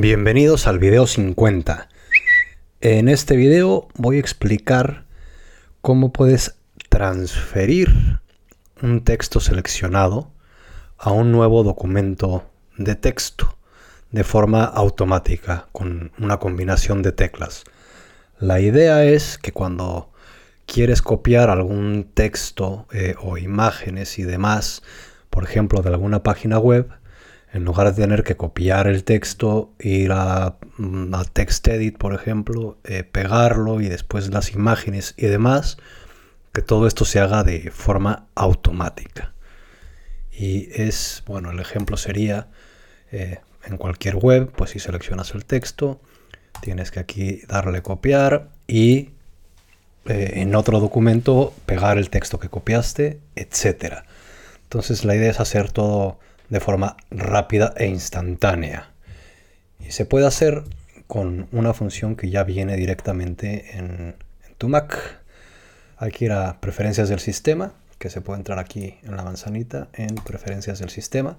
Bienvenidos al video 50. En este video voy a explicar cómo puedes transferir un texto seleccionado a un nuevo documento de texto de forma automática con una combinación de teclas. La idea es que cuando quieres copiar algún texto eh, o imágenes y demás, por ejemplo, de alguna página web, en lugar de tener que copiar el texto, ir a, mm, TextEdit, por ejemplo, eh, pegarlo y después las imágenes y demás, que todo esto se haga de forma automática. Y es, bueno, el ejemplo sería eh, en cualquier web, pues si seleccionas el texto, tienes que aquí darle copiar y eh, en otro documento pegar el texto que copiaste, etc. Entonces la idea es hacer todo de forma rápida e instantánea. Y se puede hacer con una función que ya viene directamente en, tu Mac. Hay que ir a preferencias del sistema, que se puede entrar aquí en la manzanita en preferencias del sistema.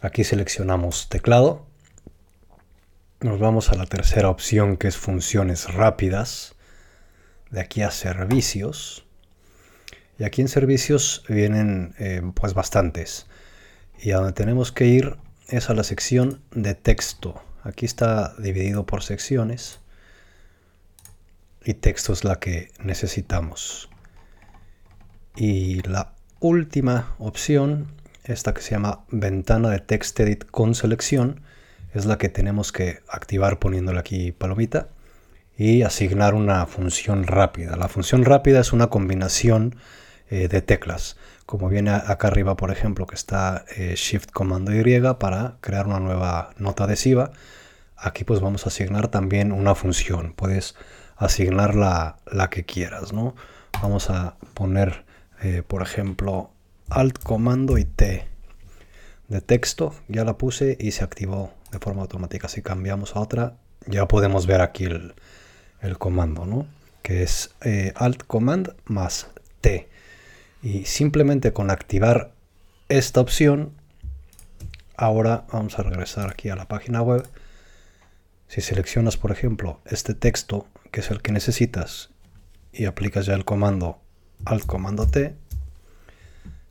Aquí seleccionamos teclado. Nos vamos a la tercera opción que es funciones rápidas. De aquí a servicios. Y aquí en servicios vienen eh, pues bastantes y a donde tenemos que ir es a la sección de texto. Aquí está dividido por secciones y texto es la que necesitamos. Y la última opción, esta que se llama ventana de TextEdit con selección, es la que tenemos que activar poniéndole aquí palomita y asignar una función rápida. La función rápida es una combinación eh, de teclas como viene acá arriba, por ejemplo, que está eh, Shift Comando Y para crear una nueva nota adhesiva. Aquí pues vamos a asignar también una función. Puedes asignar la, que quieras, ¿no? Vamos a poner, eh, por ejemplo, Alt Comando y T de texto. Ya la puse y se activó de forma automática. Si cambiamos a otra, ya podemos ver aquí el, comando, ¿no? Que es Alt Command más T. Y simplemente con activar esta opción, ahora vamos a regresar aquí a la página web. Si seleccionas, por ejemplo, este texto, que es el que necesitas, y aplicas ya el comando Alt Comando T,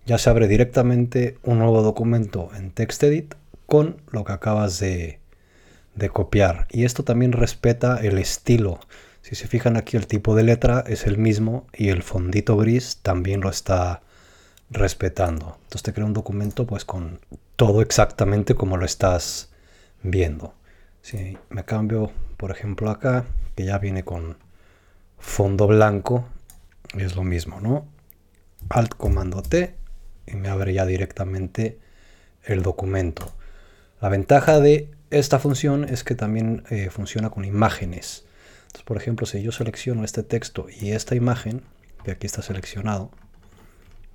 ya se abre directamente un nuevo documento en TextEdit con lo que acabas de, de copiar. Y esto también respeta el estilo. Si se fijan aquí el tipo de letra es el mismo y el fondito gris también lo está respetando. Entonces te crea un documento pues con todo exactamente como lo estás viendo. Si me cambio por ejemplo acá que ya viene con fondo blanco es lo mismo, ¿no? Alt comando T y me abre ya directamente el documento. La ventaja de esta función es que también eh, funciona con imágenes por ejemplo, si yo selecciono este texto y esta imagen, que aquí está seleccionado,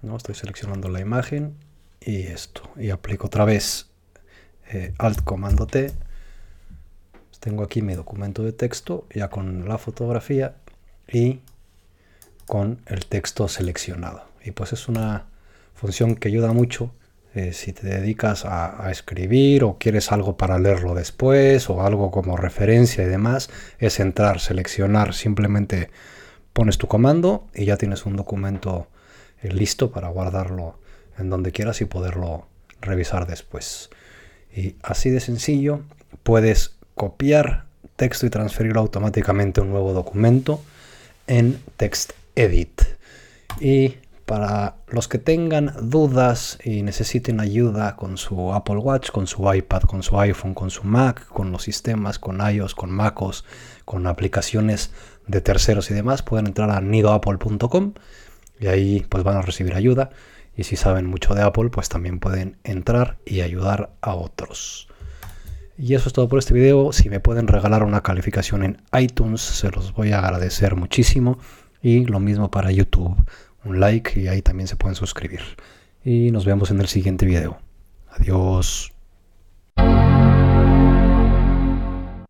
¿no? estoy seleccionando la imagen y esto, y aplico otra vez eh, Alt Comando T, tengo aquí mi documento de texto ya con la fotografía y con el texto seleccionado. Y pues es una función que ayuda mucho eh, si te dedicas a, escribir o quieres algo para leerlo después o algo como referencia y demás, es entrar, seleccionar, simplemente pones tu comando y ya tienes un documento eh, listo para guardarlo en donde quieras y poderlo revisar después. Y así de sencillo puedes copiar texto y transferirlo automáticamente a un nuevo documento en TextEdit. Y para los que tengan dudas y necesiten ayuda con su Apple Watch, con su iPad, con su iPhone, con su Mac, con los sistemas, con iOS, con MacOS, con aplicaciones de terceros y demás, pueden entrar a nidoapple.com y ahí pues van a recibir ayuda. Y si saben mucho de Apple, pues también pueden entrar y ayudar a otros. Y eso es todo por este video. Si me pueden regalar una calificación en iTunes, se los voy a agradecer muchísimo. Y lo mismo para YouTube un like y ahí también se pueden suscribir. Y nos vemos en el siguiente video. Adiós.